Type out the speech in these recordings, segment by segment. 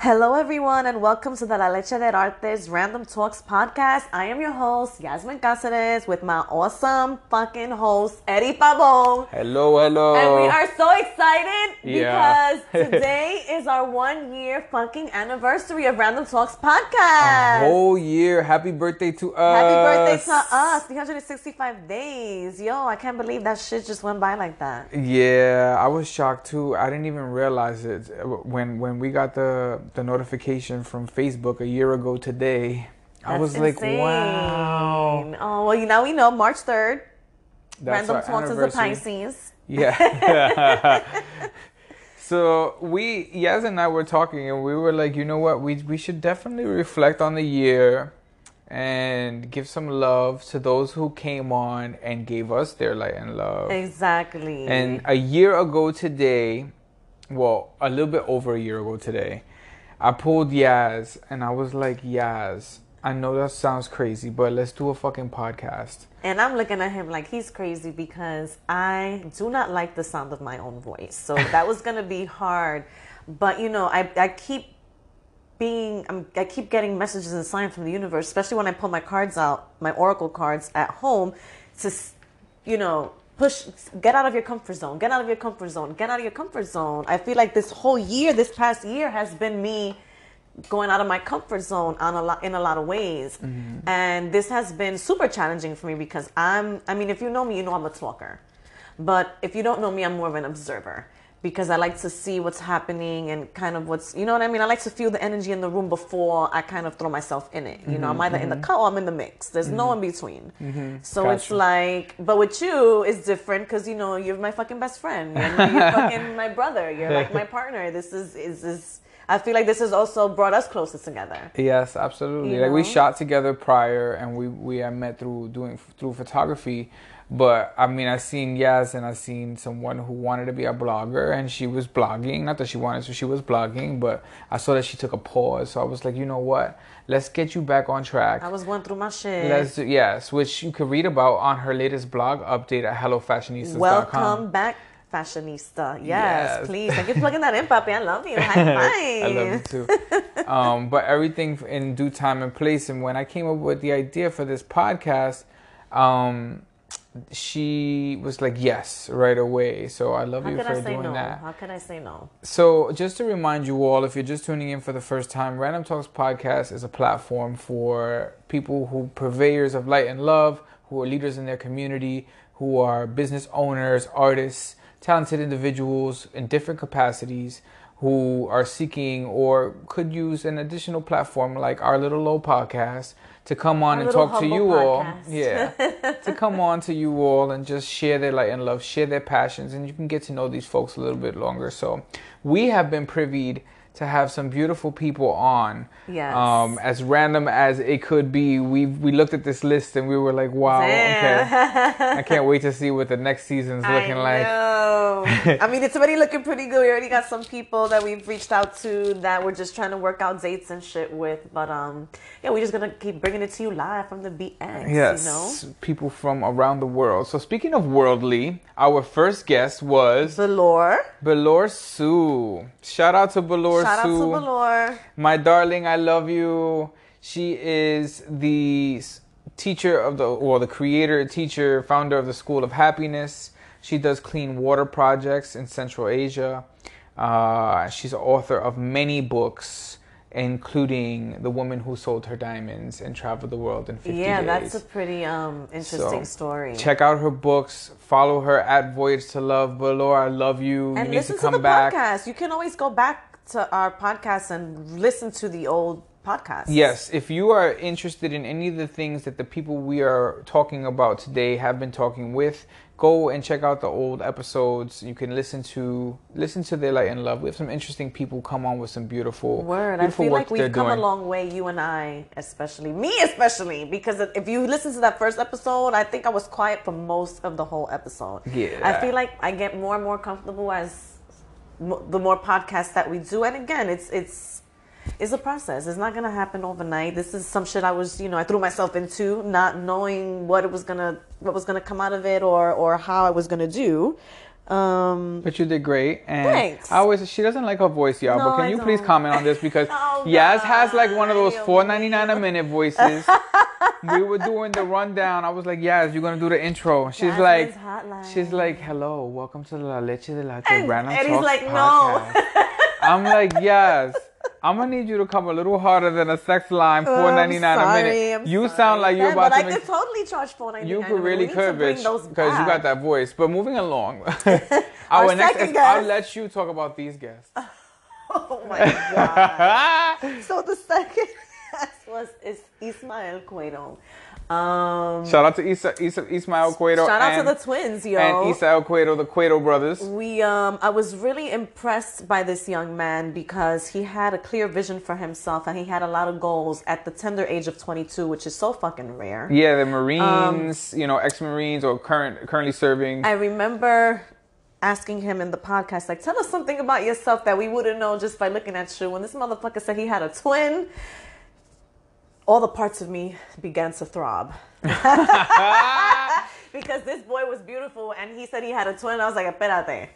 Hello, everyone, and welcome to the La Leche de Artes Random Talks podcast. I am your host, Yasmin Cáceres, with my awesome fucking host, Eddie Pavon. Hello, hello. And we are so excited Yeah. because today is our one year fucking anniversary of Random Talks podcast. A whole year. Happy birthday to us. Happy birthday to us. 365 days. Yo, I can't believe that shit just went by like that. Yeah, I was shocked too. I didn't even realize it when when we got the the notification from Facebook a year ago today. I That's was like, wow. Oh, well, you now we know March 3rd. That's Random is a. Pisces. Yeah. so we, Yaz and I were talking, and we were like, you know what? We we should definitely reflect on the year and give some love to those who came on and gave us their light and love. Exactly. And a year ago today, well, a little bit over a year ago today, I pulled Yaz and I was like, Yaz, I know that sounds crazy, but let's do a fucking podcast. And I'm looking at him like he's crazy because I do not like the sound of my own voice. So that was going to be hard. But, you know, I, I keep being, I'm, I keep getting messages and signs from the universe, especially when I pull my cards out, my oracle cards at home to, you know, push, get out of your comfort zone, get out of your comfort zone, get out of your comfort zone. I feel like this whole year, this past year has been me going out of my comfort zone on a lot in a lot of ways. Mm-hmm. And this has been super challenging for me because i'm i mean if you know me you know i'm a talker. But if you don't know me i'm more of an observer because i like to see what's happening and kind of what's you know what i mean? I like to feel the energy in the room before i kind of throw myself in it. You know i'm mm-hmm, either in the mm-hmm. cut or i'm in the mix. There's no mm-hmm. in between. So it's like but with you it's different because you know you're my fucking best friend. You're, my- you're fucking my brother. You're like my partner. This is is this I feel like this has also brought us closer together. Yes, absolutely. You like we shot together prior, and we we had met through doing through photography. But I mean, I seen Yaz, and I seen someone who wanted to be a blogger, and she was blogging. Not that she wanted to, she was blogging, but I saw that she took a pause. So I was like, you know what? Let's get you back on track. I was going through my shit. Let's do, yes, which you could read about on her latest blog update at hellofashionistas.com. Welcome back, fashionista. Yes, Yes. please. Thank you for plugging that in, Papi. I love you. I love you too. um, but everything in due time and place. And when I came up with the idea for this podcast, um, she was like, "Yes," right away. So I love How you for I say doing no? that. How can I say no? So, just to remind you all, if you're just tuning in for the first time, Random Talks Podcast is a platform for people who purveyors of light and love, who are leaders in their community, who are business owners, artists, talented individuals in different capacities who are seeking or could use an additional platform like our little low podcast to come on Our and talk to you all. Yeah. to come on to you all and just share their light and love, share their passions, and you can get to know these folks a little bit longer. So, we have been privied to have some beautiful people on. Yes. Um, as random as it could be, we we looked at this list and we were like, wow, okay. I can't wait to see what the next season's looking I like. know. I mean, it's already looking pretty good. We already got some people that we've reached out to that we're just trying to work out dates and shit with. But um, yeah, we're just gonna keep bringing it to you live from the BX. Yes, You know, people from around the world. So speaking of worldly, our first guest was Valor. Belor Sue. Shout out to Belor Shout out to Valor. My darling, I love you. She is the teacher of the, well, the creator, teacher, founder of the School of Happiness. She does clean water projects in Central Asia. Uh, she's author of many books, including The Woman Who Sold Her Diamonds and Traveled the World in 50 Yeah, Days. that's a pretty um interesting So, story. Check out her books. Follow her at Voyage to Love. Belor, I love you. and you need listen to to, come the back. podcast. You can always go back to our podcast and listen to the old podcast. Yes, if you are interested in any of the things that the people we are talking about today have been talking with, go and check out the old episodes. You can listen to listen to their light and love. We have some interesting people come on with some beautiful Word. I feel like we've come doing. a long way, you and I, especially me, especially because if you listen to that first episode, I think I was quiet for most of the whole episode. Yeah. I feel like I get more and more comfortable as the more podcasts that we do, and again, it's it's it's a process. It's not gonna happen overnight. This is some shit I was, you know, I threw myself into, not knowing what it was gonna, what was gonna come out of it, or or how I was gonna do. Um, But you did great, and Thanks. I always she doesn't like her voice, y'all. No, but can I you please don't. comment on this because Oh, Yaz has like one of those four ninety nine a minute voices. we were doing the rundown. I was like, Yaz, you're gonna do the intro. She's Jasmine's like, she's like, hello, welcome to La Leche de Latte And- Random and he's like, no. I'm like, Yaz. I'm gonna need you to come a little harder than a sex line, four ninety nine a minute. I'm you sorry. sound like you're about but to I make. could totally charge four ninety nine. You could really could, bitch, because you got that voice. But moving along, Our next, second I'll let you talk about these guests. Oh my god! so the second guest was is Ismael. Um, Shout out to Isa, Isa, Ismael Cueto shout out and, to the twins, yo. and Ismael Cueto, the Cueto brothers. We um I was really impressed by this young man because he had a clear vision for himself and he had a lot of goals at the tender age of 22, which is so fucking rare. Yeah, the Marines, you know, ex-Marines or current currently serving. Um, I remember asking him in the podcast, like, tell us something about yourself that we wouldn't know just by looking at you. When this motherfucker said he had a twin, all the parts of me began to throb. because this boy was beautiful and he said he had a twin. I was like, espérate.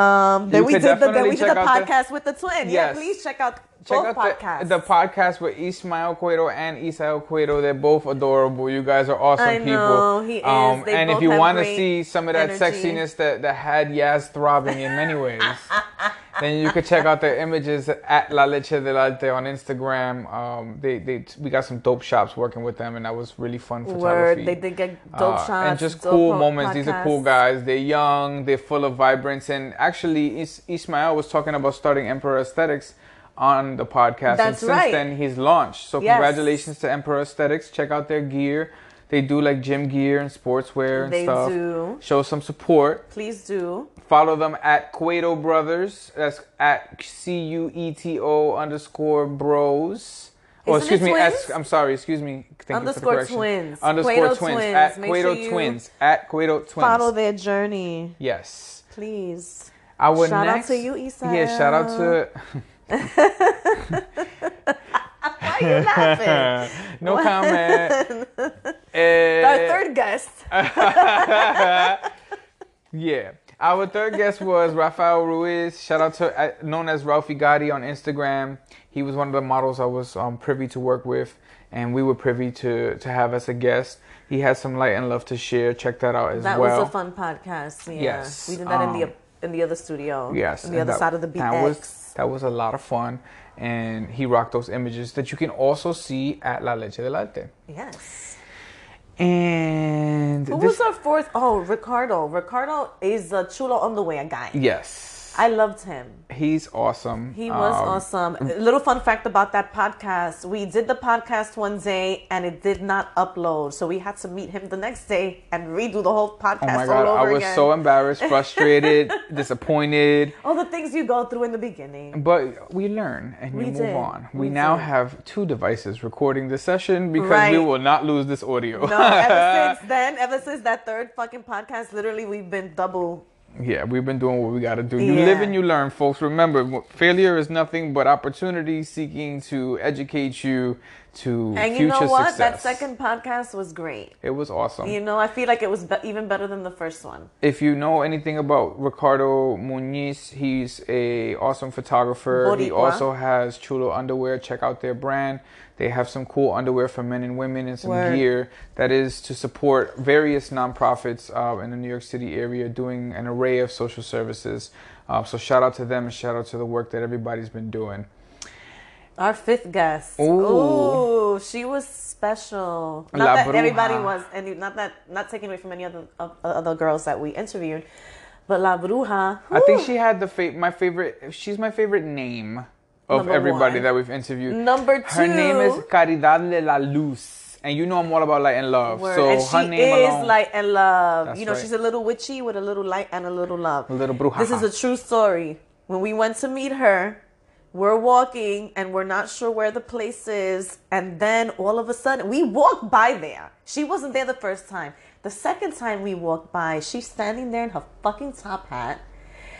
Um, then we did the then we did the out the- podcast with the twin. Yeah, please check out Check both out podcasts. the, the podcast with Ismael Cueto and Ismael Cueto. They're both adorable. You guys are awesome I people. he is. They and if you want to see some of that energy. sexiness that, that had Yaz throbbing in many ways, then you could check out their images at La Leche del Arte on Instagram. Um, they, they we got some dope shops working with them, and that was really fun photography. Word, they did get dope Uh, shots and just cool po- moments. These are cool guys. They're young. They're full of vibrance. And actually, Is- Ismael was talking about starting Emperor Aesthetics on the podcast, and since right. then he's launched. So Yes. congratulations to Emperor Aesthetics. Check out their gear. They do like gym gear and sportswear and They stuff. do. Show some support. Please do. Follow them at Cueto Brothers. That's at C U E T O underscore Bros. Oh, Isn't excuse me. S, I'm sorry. Excuse me. Thank you for the Underscore twins. Underscore Cueto twins. twins. At Make Cueto sure twins. At Cueto twins. Follow their journey, Yes. please. Our Shout out to you, Isabel. Yeah, shout out to. Why are you laughing? no comment. Our Eh, third guest. Yeah. Our third guest was Rafael Ruiz. Shout out to uh, known as Ralphie Gotti on Instagram. He was one of the models I was um, privy to work with, and we were privy to to have as a guest. He has some light and love to share. Check that out as That well. That was a fun podcast. Yeah. Yes, We did that in the um, in the other studio. Yes, On the other that- side of the BX. That was that was a lot of fun, and he rocked those images that you can also see at La Leche del Arte. yes. And Who this, was our fourth? Oh, Ricardo. Ricardo is a chulo on the way guy. yes, I loved him. he's awesome. He was Um, awesome. A little fun fact about that podcast. We did the podcast one day and it did not upload. So we had to meet him the next day and redo the whole podcast Oh my god, over I was again. so embarrassed, frustrated, disappointed. all the things you go through in the beginning. But we learn and we, We move did. on. We, We now did. have two devices recording this session because we will not lose this audio. No, ever since then, ever since that third fucking podcast, literally we've been double. Yeah, we've been doing what we got to do. You Yeah. live and you learn, folks. Remember, failure is nothing but opportunity seeking to educate you to And you know what? success. That second podcast was great. it was awesome. You know, I feel like it was be- even better than the first one. if you know anything about Ricardo Muniz, he's a awesome photographer. He also has Chulo underwear. Check out their brand. They have some cool underwear for men and women and some Word. gear that is to support various nonprofits uh, in the New York City area doing an array of social services. Uh, so shout out to them and shout out to the work that everybody's been doing. Our fifth guest. Ooh. Ooh, she was special. Not La that Bruja. everybody was, and not that not taking away from any other of, other girls that we interviewed, but La Bruja. I think she had the fa- my favorite. She's my favorite name of Number everybody one. that we've interviewed. Number two. Her name is. Caridad de la Luz, and you know I'm all about light and love. Word. So and her she name is alone, light and love. That's you know, right. she's a little witchy with a little light and a little love. a little bruja. This is a true story. When we went to meet her, we're walking and we're not sure where the place is. And then all of a sudden, we walked by there. She wasn't there the first time. The second time we walked by, she's standing there in her fucking top hat.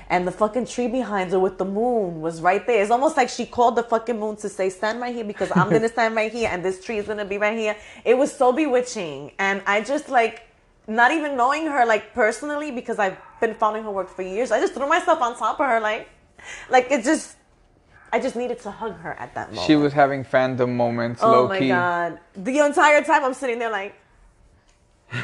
And the fucking tree behind her with the moon was right there. It's almost like she called the fucking moon to say, stand right here because I'm gonna stand right here and this tree is gonna be right here. It was so bewitching. And I just like not even knowing her like personally because I've been following her work for years. I just threw myself on top of her, like, like it just. I just needed to hug her at that moment. She was having fandom moments, Oh my key. god! The entire time I'm sitting there like,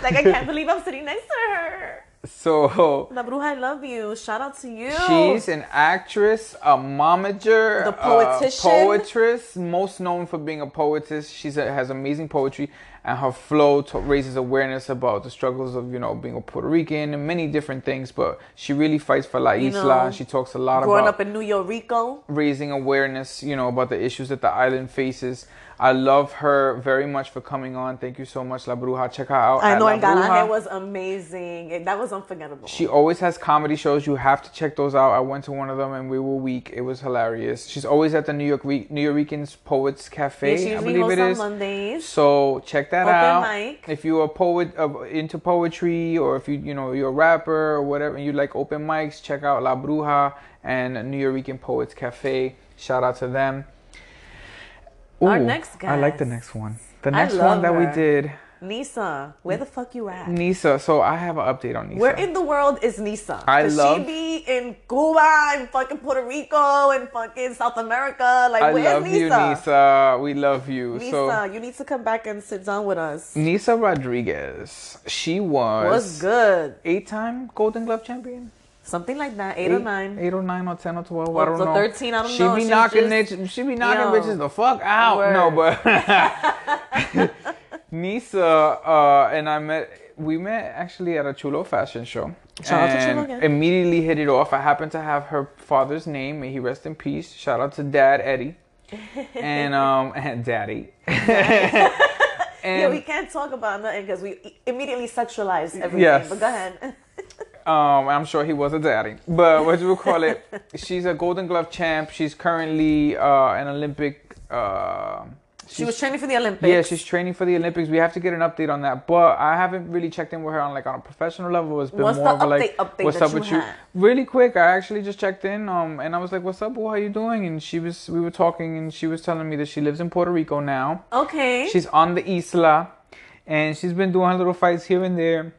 like I can't believe I'm sitting next to her. So La Bruja, I love you. Shout out to you. she's an actress, a momager, The a poetician. poetress, most known for being a poetess. She has amazing poetry, and her flow raises awareness about the struggles of you know being a Puerto Rican and many different things. But she really fights for La You Isla. know, she talks a lot growing about growing up in New York, Rico, raising awareness, you know, about the issues that the island faces. I love her very much for coming on. Thank you so much, La Bruja. Check her out. I know La and Garaje Bruja. was amazing. It- That was unforgettable. She always has comedy shows. You have to check those out. I went to one of them and we were weak. It was hilarious. She's always at the New York Re- Nuyorican Poets Cafe. yeah, she I usually believe it on. Mondays. So check that Open out. mic. If you're a poet uh, into poetry, or if you you know you're a rapper or whatever, and you like open mics, check out La Bruja and New York Poets Cafe. Shout out to them. Our next next I like the next one. The next one that we did, Nisa, where the fuck you at? Nisa. So I have an update on Nisa. Where in the world is Nisa? I Does love- she be in Cuba and fucking Puerto Rico and fucking South America? Like, I where's love Nisa? you, Nisa. We love you. Nisa, So you need to come back and sit down with us. Nisa Rodriguez, she was What's good? eight-time Golden Glove champion. Something like that, eight, or nine. eight or nine or ten or twelve. Or I don't the know. 13, I don't she know. be She's knocking just- bitches. She be knocking Yo. bitches the fuck out. No, but Nisa uh, and I met. We met actually at a Chulo fashion show. Shout out to Chulo again. Immediately hit it off. I happened to have her father's name. May he rest in peace. Shout out to Dad Eddie, and um and Daddy. yeah, and we can't talk about nothing because we immediately sexualize everything. Yes. But go ahead. Um, I'm sure he was a daddy, but what do you call it? she's a Golden Glove champ. She's currently uh, an Olympic. Uh, She was training for the Olympics. Yeah, she's training for the Olympics. We have to get an update on that, but I haven't really checked in with her on like on a professional level. It's been What's more of a like, update- what's up you with you? Really quick, I actually just checked in, um, and I was like, "What's up? How are you doing?" And she was, we were talking, and she was telling me that she lives in Puerto Rico now. Okay. She's on the isla, and she's been doing her little fights here and there.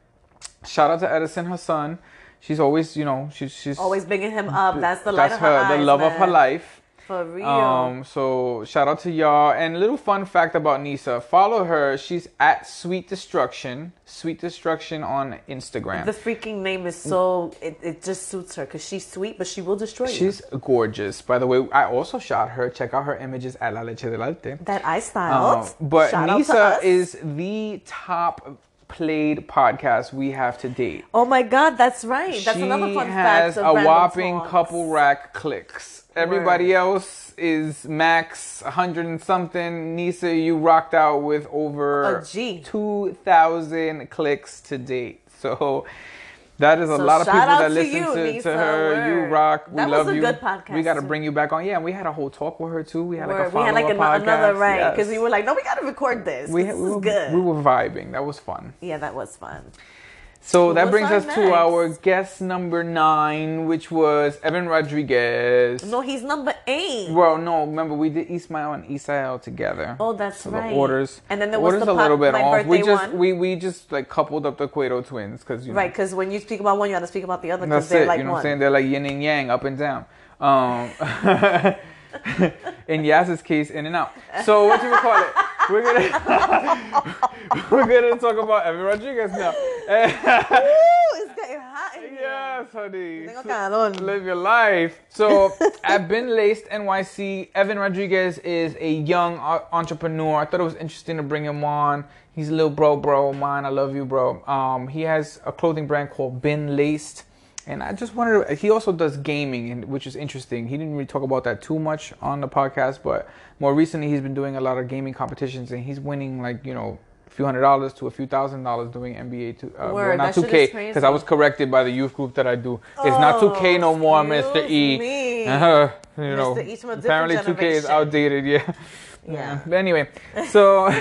Shout out to Edison, her son. She's always, you know, she's she's Always bigging him up. That's the light that's of her, her, the eyes, love of her life. For real. Um, so shout out to y'all. And a little fun fact about Nisa: follow her. She's at Sweet Destruction. Sweet Destruction on Instagram. the freaking name is so it, it just suits her because she's sweet, but she will destroy you. She's gorgeous. By the way, I also shot her. Check out her images at La Leche del Arte. that I styled. Um, but Shout Nisa is the top played podcast we have to date. Oh my God, that's right. That's she another fun has fact. of a whopping Talks. couple rack clicks. Everybody else is max 100 and something. Nisa, you rocked out with over 2,000 clicks to date. So that is a So lot of people that to listen you, to, Nisa. to her. You rock. We That was love a you. good podcast, we got to bring you back on. Yeah, and we had a whole talk with her too. We had like a Word. we follow had like an, podcast. another right because Yes. we were like, no, we got to record this. we, this we, were, good. we were vibing. That was fun. yeah, that was fun. So that brings us to our guest number nine, which was Evan Rodriguez. No, he's number eight. Well, no, remember we did Ismael and Isael together. Oh, that's so right. The orders. And then there the was orders the a little bit off. We just one. we we just like coupled up the Cueto twins because you Right, because when you speak about one, you have to speak about the other because that's they're it. like you know what. I'm saying? They're like yin and yang, up and down. Um, in Yaz's case, in and out. So what do you call it? We're gonna we're gonna talk about Evan Rodriguez now. Ooh, it's getting hot in here. Yes, honey. Tengo So- calor. live your life. So at Been Laced NYC, Evan Rodriguez is a young entrepreneur. I thought it was interesting to bring him on. He's a little bro, bro mine. I love you, bro. Um, he has a clothing brand called Been Laced. And I just wanted to, he also does gaming, and- which is interesting. He didn't really talk about that too much on the podcast, but more recently he's been doing a lot of gaming competitions and he's winning like, you know, a few hundred dollars to a few thousand dollars doing NBA to, uh, well, not 2K, because I was corrected by the youth group that I do. It's not 2K no more, Mr. E. Uh, you know, Mr. E's from a different apparently 2K is outdated. Yeah. Yeah. But anyway, so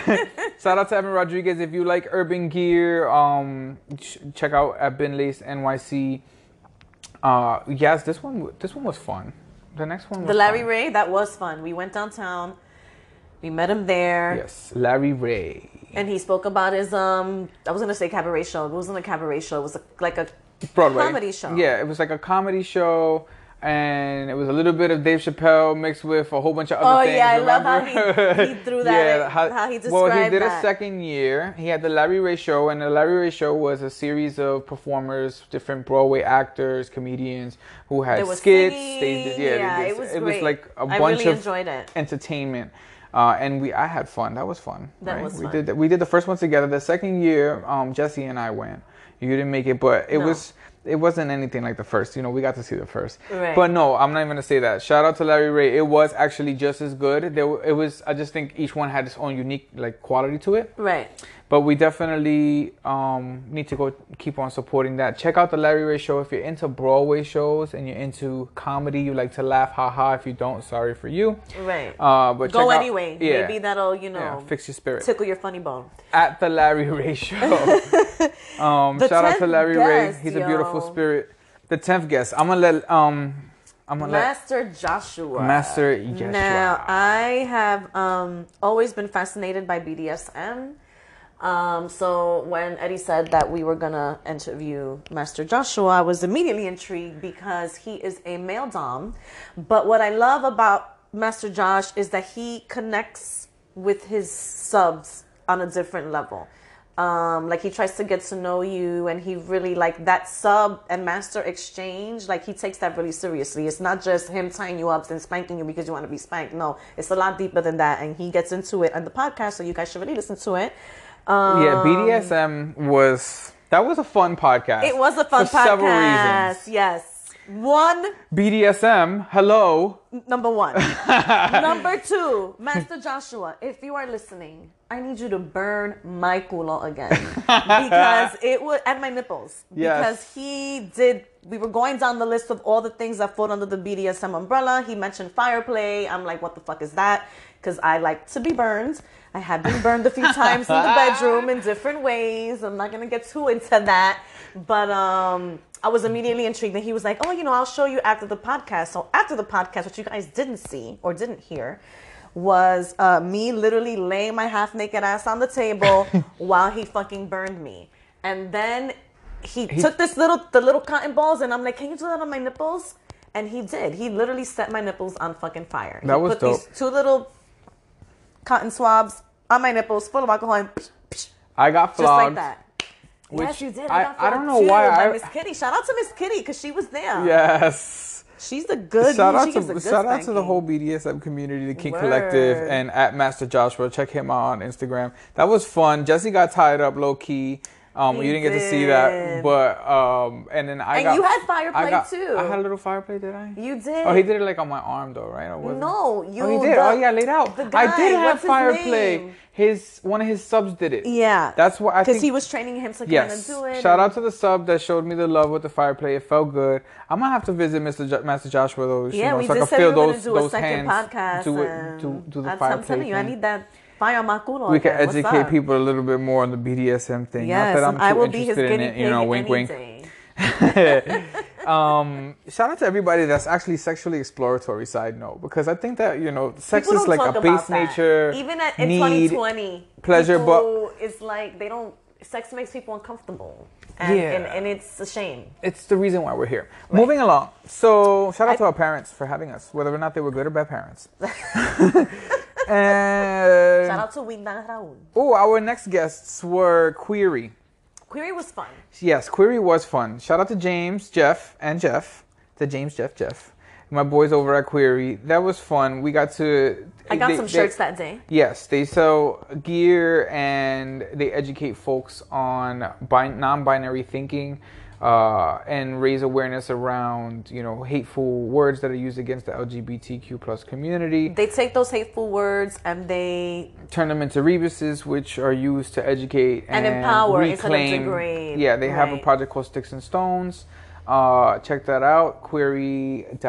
shout out to Evan Rodriguez. If you like urban gear, um, ch- check out at Been Laced NYC. Uh, yes, this one this one was fun. The next one was The Larry fun. Ray, that was fun. We went downtown. We met him there. Yes, Larry Ray. And he spoke about his um. I was gonna say cabaret show. It wasn't a cabaret show. It was a, like a Broadway comedy show. Yeah, it was like a comedy show, and it was a little bit of Dave Chappelle mixed with a whole bunch of other Oh, things. yeah, I love how remember? he- he threw that in, how he described Well, he did a second year. He had the Larry Ray Show, and the Larry Ray Show was a series of performers, different Broadway actors, comedians who had was skits. singing. They did, yeah, they Yeah, did- it was it was great. like a I bunch really of enjoyed it. entertainment. Uh, and we, I had fun. That was fun. That right? was we fun. did. We did the first one together. The second year, um, Jesse and I went. You didn't make it, but it No. was. It wasn't anything like the first. You know, we got to see the first. Right. But no, I'm not even gonna say that. Shout out to Larry Ray. It was actually just as good. There, it was. I just think each one had its own unique like quality to it. Right. But we definitely um, need to go keep on supporting that. Check out the Larry Ray Show if you're into Broadway shows and you're into comedy. You like to laugh, haha. If you don't, sorry for you. Right. Uh, but Go check out- anyway. yeah, Maybe that'll you know yeah, fix your spirit tickle your funny bone. at the Larry Ray Show. um, shout out to 10th Larry Ray. He's a beautiful spirit. The tenth guest. I'm gonna let um, I'm gonna let Master Joshua. Master Joshua. Now, I have um, always been fascinated by BDSM. Um, so when Eddie said that we were gonna interview Master Joshua, I was immediately intrigued because he is a male dom. But what I love about Master Josh is that he connects with his subs on a different level. Um, like he tries to get to know you, and he really like that sub and master exchange. Like he takes that really seriously. It's not just him tying you up and spanking you because you want to be spanked. No, it's a lot deeper than that, and he gets into it on the podcast. So you guys should really listen to it. Um, yeah, BDSM was that was a fun podcast. It was a fun for podcast. several reasons. Yes. One, BDSM, hello. number one. number two, Master Joshua, if you are listening, I need you to burn my culo again. because it would, and my nipples. Yes. Because he did, we were going down the list of all the things that fall under the BDSM umbrella. He mentioned fire play. I'm like, what the fuck is that? Because I like to be burned. I have been burned a few times in the bedroom in different ways. I'm not going to get too into that. But um, I was immediately intrigued. And he was like, oh, you know, I'll show you after the podcast. So after the podcast, what you guys didn't see or didn't hear was uh, me literally laying my half naked ass on the table while he fucking burned me. And then he, took this little, the little cotton balls, and I'm like, can you do that on my nipples? And he did. He literally set my nipples on fucking fire. That he was put these dope. two little cotton swabs on my nipples, full of alcohol, and psh, psh, I got just flogged. like that. Which yes, you did. I- got I don't know too why I- Miss Kitty. Shout out to Miss Kitty because she was there. Yes. she's a good. Shout out to shout out to the whole BDSM community, the King Word. Collective, and at Master Joshua. Check him out on Instagram. That was fun. Jesse got tied up low key. Um, you didn't get to see that, but um, and then I And got you had fire I play, got- too. I had a little fire play, did I? You did. Oh, he did it like on my arm though, right? Or? No, you. Oh, he did. the- oh, yeah, laid out. the I guy, did have what's his fire name? play. His one of his subs did it. Yeah. That's what I Because he was training him to kind of Yes. do it. Shout out to the sub that showed me the love with the fire play. It felt good. I'm gonna have to visit Mr. Jo- Master Joshua though. you Yeah, know, we so I just can said we feel were going those do a those second hands podcast. do it do, do the that's- fire I'm telling you, I need that fire on we can. Educate people a little bit more on the BDSM thing. Yes, Not that I'm too I will be his in guinea it. pig You know, wink, wink. um, shout out to everybody that's actually sexually exploratory. Side note, because I think that you know, sex People is like a base that. nature Even at, in need. 2020, pleasure, but- it's like they don't. Sex makes people uncomfortable, and, Yeah. and, and it's a shame. It's the reason why we're here. Moving along. So, shout out to our parents for having us, whether or not they were good or bad parents. and Shout out to Windan Raul. oh, our next guests were Query. Query was fun. Yes, Query was fun. Shout out to James, Jeff, and Jeff. To James, Jeff, Jeff. My boys over at Query. That was fun. We got to. I got they- some they- shirts that day. Yes, they sell gear and they educate folks on bi- non-binary thinking uh, and raise awareness around you know hateful words that are used against the LGBTQ plus community. They take those hateful words and they Turn them into rebuses, which are used to educate And and, empower reclaim. degrade. Yeah, they have a project called Sticks and Stones. Uh, check that out, query.us,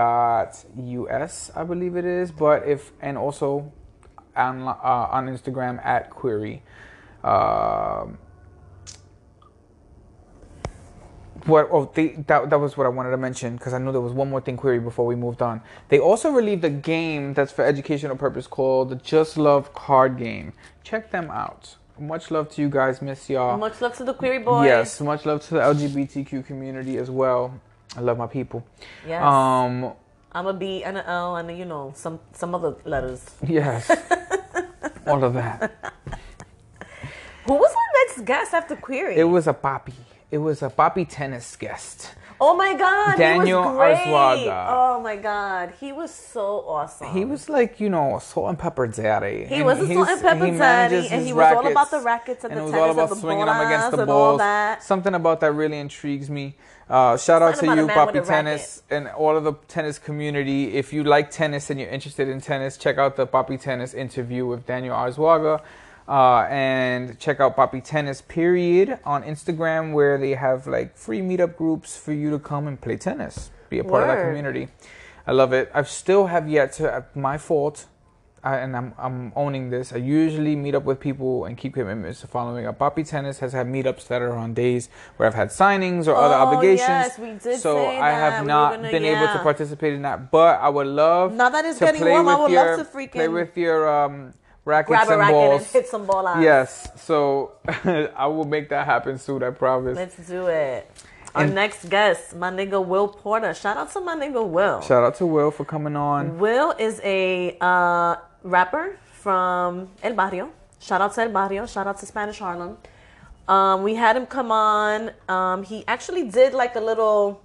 I believe it is. But if and also on uh, on Instagram at query. Um, what? Oh, they, that that was what I wanted to mention because I knew there was one more thing query before we moved on. They also released a game that's for educational purpose called the Just Love card game. Check them out. Much love to you guys. Miss y'all. Much love to the query boys. Yes, much love to the LGBTQ community as well. I love my people. Yes. Um, I'm a B and an L and a, you know some some other letters. yes. All of that. Who was our next guest after query? It was a poppy. It was a poppy tennis guest. Oh my god, Daniel he was great. Arzuaga. Oh my god, he was so awesome. He was like, you know, a salt and pepper daddy. He was a salt and pepper daddy, and he was all about the rackets and and the it was tennis all about and the swinging them against the and balls. Something about that really intrigues me. Uh, shout out to you, Poppy Tennis, and all of the tennis community. If you like tennis and you're interested in tennis, check out the Poppy Tennis interview with Daniel Arzuaga. Uh, and check out Poppy Tennis period on Instagram where they have like free meetup groups for you to come and play tennis, be a part of that community. I love it. I still have yet to, uh, my fault, I, and I'm, I'm owning this. I usually meet up with people and keep commitments to following up. Poppy Tennis has had meetups that are on days where I've had signings or other Oh, obligations. yes, we did so I that. have We not gonna- been able to participate in that. But I would love Now that it's getting warm, I would your, love to freaking play with your um, rackets grab a and racket balls. and hit some ball out. Yes, so I will make that happen soon. I promise. Let's do it. Our And- next guest, my nigga Will Porter. Shout out to my nigga Will. Shout out to Will for coming on. Will is a uh, rapper from El Barrio. Shout out to El Barrio. Shout out to Spanish Harlem. Um, we had him come on. Um, he actually did like a little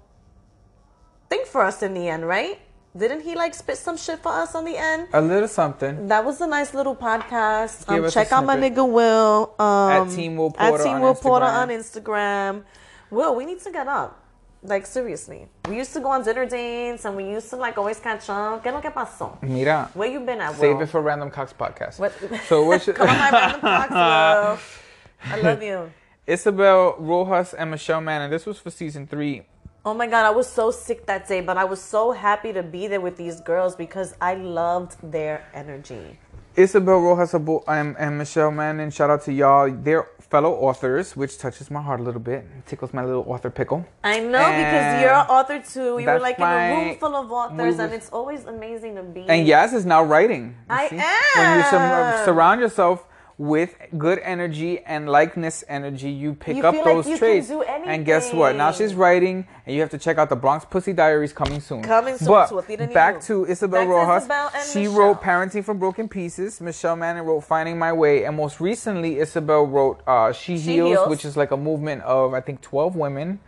thing for us in the end, right? Didn't he like spit some shit for us on the end? A little something. That was a nice little podcast. Um, check out my nigga Will. Um, At Team Will At Porter Team on Will Porter Instagram. on Instagram. Will, we need to get up. Like seriously, we used to go on dinner dates and we used to like always catch up. ¿Qué lo que pasó? Mira, Where you been at, Will? save it for Random Cox podcast. What? So what should, Come on, my random box, Will. I love you. Isabel Rojas and Michelle Mann, and this was for season three. Oh my god, I was so sick that day, but I was so happy to be there with these girls because I loved their energy. Isabel Rojas and, um, and Michelle Mann, shout out to y'all. They're fellow authors, which touches my heart a little bit, tickles my little author pickle. I know because you're an author too. We were like in a room full of authors, we and it's always amazing to be. And Yaz is now writing. you I When you sur- surround yourself with good energy and likeness energy, you pick You up like those can traits. and guess what? Now she's writing, and you have to check out the Bronx Pussy Diaries coming soon. Coming soon But to a theater near back to Isabel Back to Rojas. Isabel she Michelle. wrote Parenting from Broken Pieces. Michelle Manning wrote Finding My Way, and most recently, Isabel wrote uh, She, She Heals, Heals. which is like a movement of I think twelve women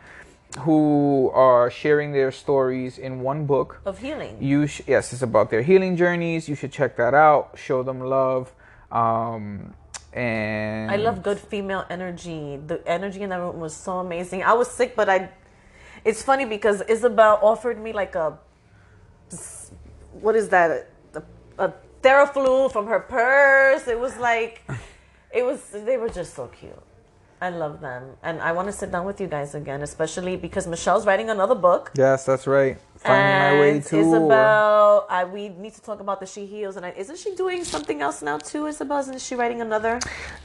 who are sharing their stories in one book. of healing. You sh- yes, it's about their healing journeys. You should check that out. Show them love. Um, and I love good female energy. The energy in that room was so amazing. I was sick, but I. It's funny because Isabel offered me like a. What is that? A, a Theraflu from her purse. It was like, it was. They were just so cute. I love them, and I want to sit down with you guys again, especially because Michelle's writing another book. Yes, that's right. Finding my way And to Isabel, I, we need to talk about the She Heals, and I, isn't she doing something else now too? Isabel, isn't she writing another?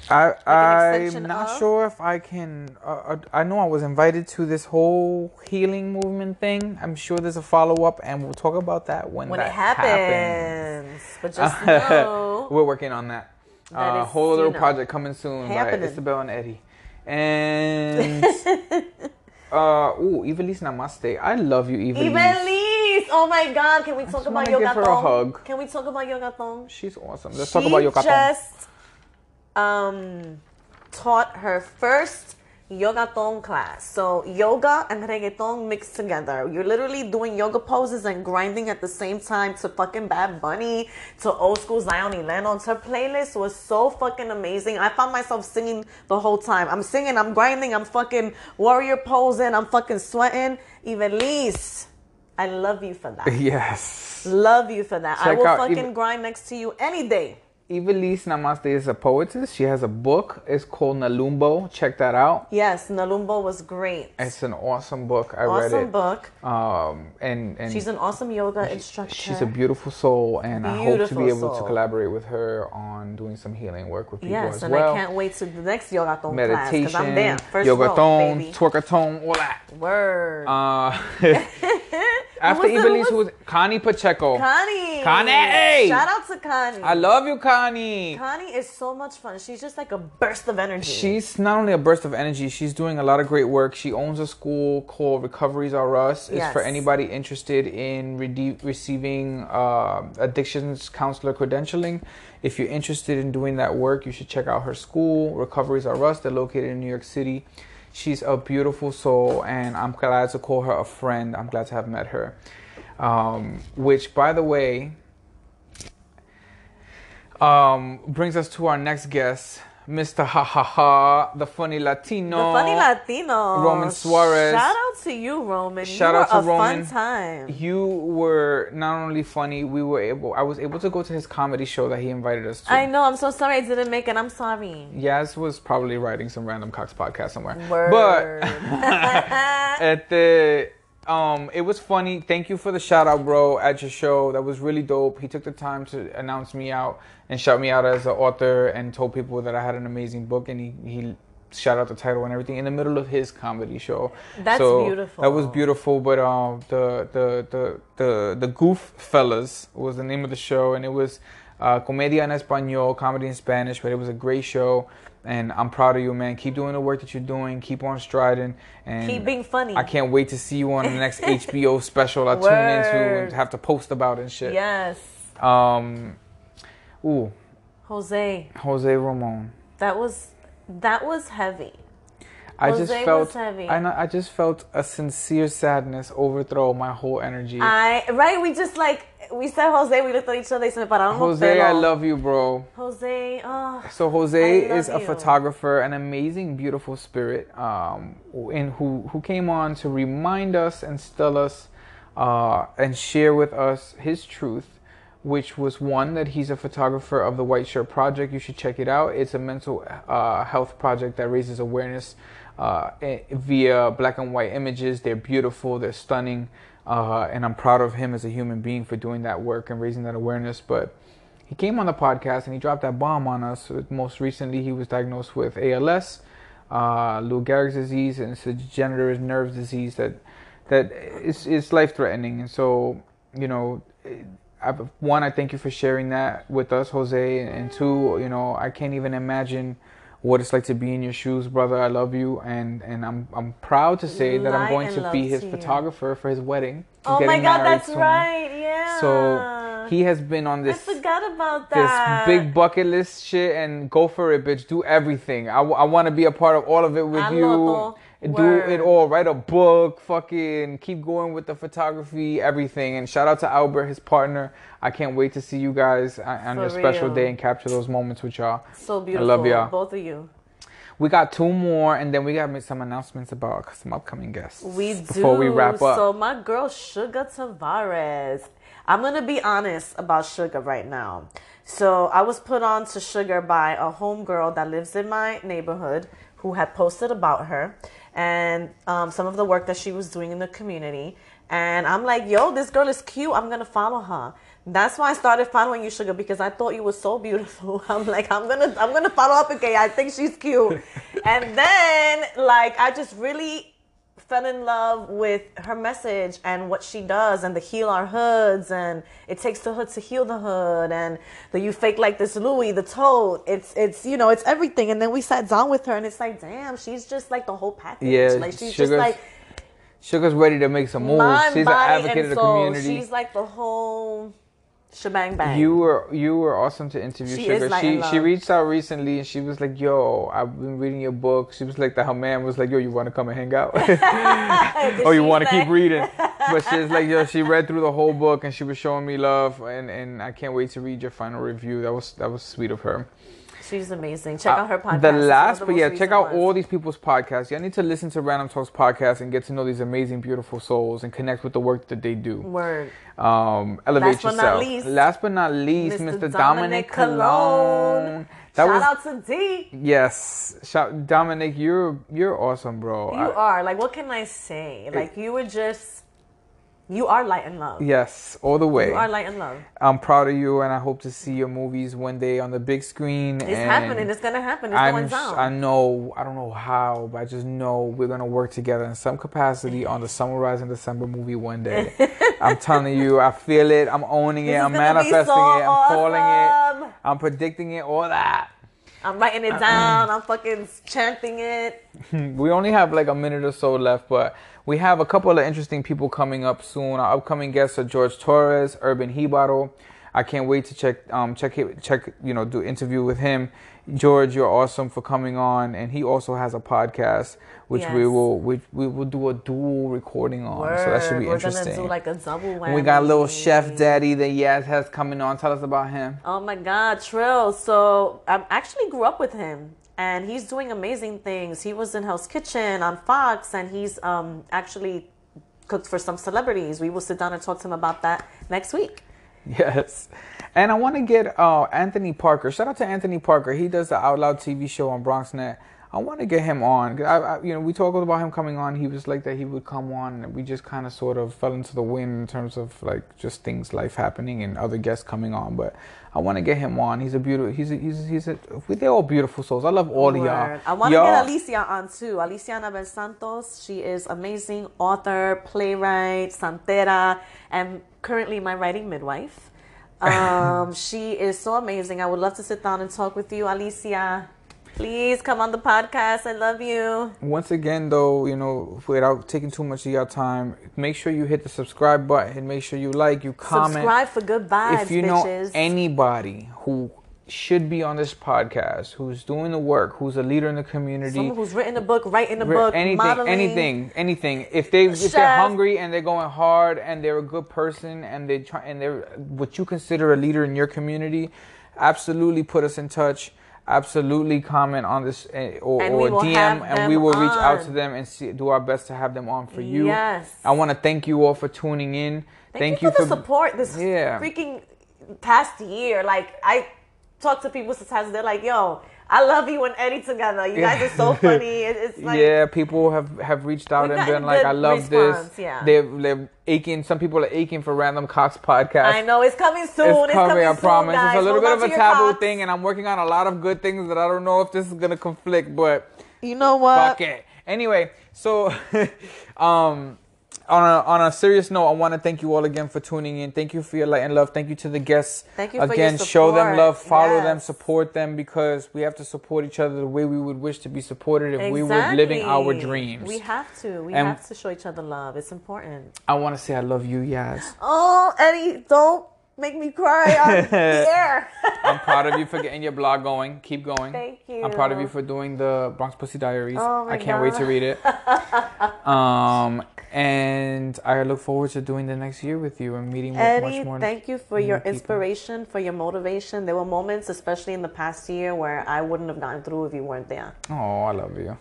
I I'm not of? sure if I can. Uh, uh, I know I was invited to this whole healing movement thing. I'm sure there's a follow up, and we'll talk about that when, when that it happens. But just know, We're working on that. A uh, whole little know, project coming soon happening. by Isabel and Eddie. And uh, ooh, Evelise Namaste. I love you, Evelise. Evelise, oh my God, can we talk just about wanna give her a Yogatong? hug. Can we talk about Yogatong? She's awesome. Let's she talk about Yogatong. She just um, taught her first yogatong class. So yoga and reggaeton mixed together. You're literally doing yoga poses and grinding at the same time to fucking Bad Bunny, to old school Zion Lennox. Her playlist was so fucking amazing. I found myself singing the whole time. I'm singing, I'm grinding, I'm fucking warrior posing, I'm fucking sweating. Evelise, I love you for that. Yes. Love you for that. I will fucking Eve- grind next to you any day. Evelise Namaste is a poetess. She has a book. It's called Nalumbo. Check that out. Yes, Nalumbo was great. It's an awesome book. I read awesome book. Um, and and She's an awesome yoga instructor. she's a beautiful soul, and I hope to be able to collaborate with her on doing some healing work with people yes, as and well. I can't wait to the next yogaton class Meditation, because I'm there. First yoga baby. twerkathon, all that. Word. Uh, After it? Evelise, who was Connie Pacheco. Connie. Connie! Shout out to Connie. I love you, Connie. Connie is so much fun. She's just like a burst of energy. She's not only a burst of energy, she's doing a lot of great work. She owns a school called Recoveries Are Us. It's for anybody interested in rede- receiving uh, addictions counselor credentialing. If you're interested in doing that work, you should check out her school, Recoveries Are Us. They're located in New York City. She's a beautiful soul, and I'm glad to call her a friend. I'm glad to have met her. Um, which, by the way, um, brings us to our next guest, Mr. Ha Ha Ha, the funny Latino. the funny Latino. Roman Suarez. Shout out to you, Roman. Shout you out to a Roman. fun time. You were not only funny, we were able. I was able to go to his comedy show that he invited us to. I know. I'm so sorry I didn't make it. I'm sorry. Yaz was probably writing some random Cox podcast somewhere. Word. But at the um it was funny. Thank you for the shout out bro at your show. That was really dope. He took the time to announce me out and shout me out as an author and told people that i had an amazing book and he he shout out the title and everything in the middle of his comedy show. That's so beautiful. that was beautiful but um the the the the the goof fellas was the name of the show and it was uh, comedia en español comedy in spanish but it was a great show and i'm proud of you man keep doing the work that you're doing keep on striding and Keep being funny. I can't wait to see you on the next HBO special I tune into and have to post about and shit. Yes. Um, ooh, Jose, Jose Ramon. that was that was heavy. I Jose just was felt heavy. I I just felt a sincere sadness overthrow my whole energy. I right. We just like we said Jose. We looked at each other. y Se me pararon Jose, I love you, bro. Jose. Oh, So Jose is a you. photographer, an amazing, beautiful spirit, um, and who who came on to remind us and tell us uh, and share with us his truth, which was one that he's a photographer of the White Shirt Project. You should check it out. It's a mental uh, health project that raises awareness uh, eh, via black and white images. They're beautiful. They're stunning. Uh, and I'm proud of him as a human being for doing that work and raising that awareness. But he came on the podcast and he dropped that bomb on us. Most recently, he was diagnosed with ALS, uh, Lou Gehrig's disease, and it's a degenerative nerve disease that that is is life threatening. And so, you know, I, one, I thank you for sharing that with us, Jose, and two, you know, I can't even imagine what it's like to be in your shoes, brother. I love you, and and I'm I'm proud to say that I'm going to be his to photographer for his wedding. Oh my God, that's soon. right. Yeah. So he has been on I this forgot about this big bucket list shit and go for it, bitch. Do everything. I, want to be a part of all of it with I you. Love Do it all. Write a book. Fucking keep going with the photography, everything. And shout out to Albert, his partner. I can't wait to see you guys on For your special real. day and capture those moments with y'all. So beautiful. I love y'all. Both of you. We got two more, and then we got some announcements about some upcoming guests. We do. before we wrap up. So my girl Sugar Tavares. I'm gonna be honest about Sugar right now. So I was put on to Sugar by a homegirl that lives in my neighborhood who had posted about her and um, some of the work that she was doing in the community. And I'm like, yo, this girl is cute. I'm gonna follow her. That's why I started following you, Sugar, because I thought you were so beautiful. I'm like, I'm gonna, I'm gonna follow up again. I think she's cute. and then, like, I just really fell in love with her message and what she does and the heal our hoods and it takes the hood to heal the hood and the you fake like this Louis the tote it's it's you know it's everything and then we sat down with her and it's like damn she's just like the whole package Yeah, like she's just Sugar's like Sugar's ready to make some moves. mind She's an advocate and of the soul community. she's like the whole shebang bang You were you were awesome to interview She Sugar. She she reached out recently and she was like, "Yo, I've been reading your book." She was like, "That her man was like, yo, you want to come and hang out, or oh, you want to keep reading?" But she's like, "Yo, she read through the whole book and she was showing me love, and and I can't wait to read your final review. That was that was sweet of her." She's amazing check out her podcast The It's one of last, the but yeah, check out ones. all these people's podcasts. Y'all need to listen to Random Talks podcast and get to know these amazing, beautiful souls and connect with the work that they do. word Um, elevate Last but not yourself. least, Last but not least, Mr. Mr. Dominic Dominic Colón. Colón. That shout was out to D yes, shout Dominic. You're you're awesome, bro. You I- are like, what can I say? Like, you were just You are light and love. Yes, all the way. You are light and love. I'm proud of you, and I hope to see your movies one day on the big screen. It's happening. It's gonna happen. It's I'm, going down. I know. I don't know how, but I just know we're gonna work together in some capacity on the Summer Rise in December movie one day. I'm telling you, I feel it. I'm owning it. I'm manifesting so it. I'm calling it. I'm predicting it. All that. I'm writing it uh-uh. down. I'm fucking chanting it. We only have like a minute or so left, but we have a couple of interesting people coming up soon. Our upcoming guests are George Torres, Urban Jibaro. I can't wait to check um check check you know do interview with him. George, you're awesome for coming on, and he also has a podcast which we will which we will do a dual recording on. So that should be We're interesting. gonna do like a double whammy. We got little Chef Daddy that Yaz has coming on. Tell us about him. Oh my God, Trill. So I actually grew up with him, and he's doing amazing things. He was in Hell's Kitchen on Fox, and he's um, actually cooked for some celebrities. We will sit down and talk to him about that next week. Yes. And I want to get uh, Anthony Parker. Shout out to Anthony Parker. He does the Out Loud TV show on BronxNet. I want to get him on. I, I, you know, we talked about him coming on. He was like that he would come on, and we just kind of sort of fell into the wind in terms of like just things, life happening, and other guests coming on. But I want to get him on. He's a beautiful. He's a, he's a, he's a. They're all beautiful souls. I love all of y'all. I want to get Alicia on too. Alicia Anabel Santos. She is amazing author, playwright, santera, and currently my writing midwife. Um, she is so amazing. I would love to sit down and talk with you, Alicia. Please come on the podcast. I love you. Once again, though, you know, without taking too much of your time, make sure you hit the subscribe button. Make sure you like, you comment. Subscribe for good vibes, if you bitches. know anybody who should be on this podcast, who's doing the work, who's a leader in the community, Someone who's written a book, writing a book, anything, modeling. anything, anything. If they if they're hungry and they're going hard and they're a good person and they try and they're what you consider a leader in your community, absolutely put us in touch. Absolutely comment on this eh, or, or DM and we will reach out to them and see, do our best to have them on for you. Yes. I want to thank you all for tuning in. Thank, you for the support this Yeah. freaking past year. Like I talk to people sometimes, they're like, "Yo, I love you and Eddie together. You guys are so funny." It's like, yeah, people have, have reached out and been like, "I love response, this." yeah. They're, they're aching. Some people are aching for Random Cox podcast. I know it's coming soon. It's It's coming, I soon, promise. guys. It's a little Hold bit of a taboo thing, and I'm working on a lot of good things that I don't know if this is gonna conflict, but You know what? fuck it. Anyway, so um on a on a serious note, I want to thank you all again for tuning in. Thank you for your light and love. Thank you to the guests. Thank you again. show them love, follow them, support them because we have to support each other the way we would wish to be supported if we were living our dreams. We have to. We And- have to show each other love. It's important. I want to say I love you, Yaz. Oh, Eddie, don't make me cry on the air. I'm proud of you for getting your blog going. Keep going. Thank you. I'm proud of you. for doing the Bronx Pussy Diaries. Oh my I can't wait to read it. um, and I look forward to doing the next year with you and meeting with Eddie, much more. thank you for your people. inspiration, for your motivation. There were moments, especially in the past year, where I wouldn't have gotten through if you weren't there. Oh, I love you.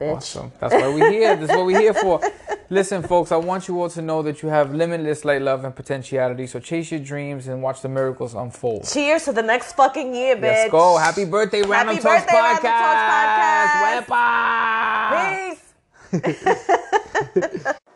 Bitch. Awesome. That's why we're here. That's what we're here for. Listen, folks, I want you all to know that you have limitless light, love, and potentiality. So chase your dreams and watch the miracles unfold. Cheers to the next fucking year, bitch. Let's go. Happy birthday, Random Talks birthday, Random Talks Podcast. Podcast. Wepa. Peace.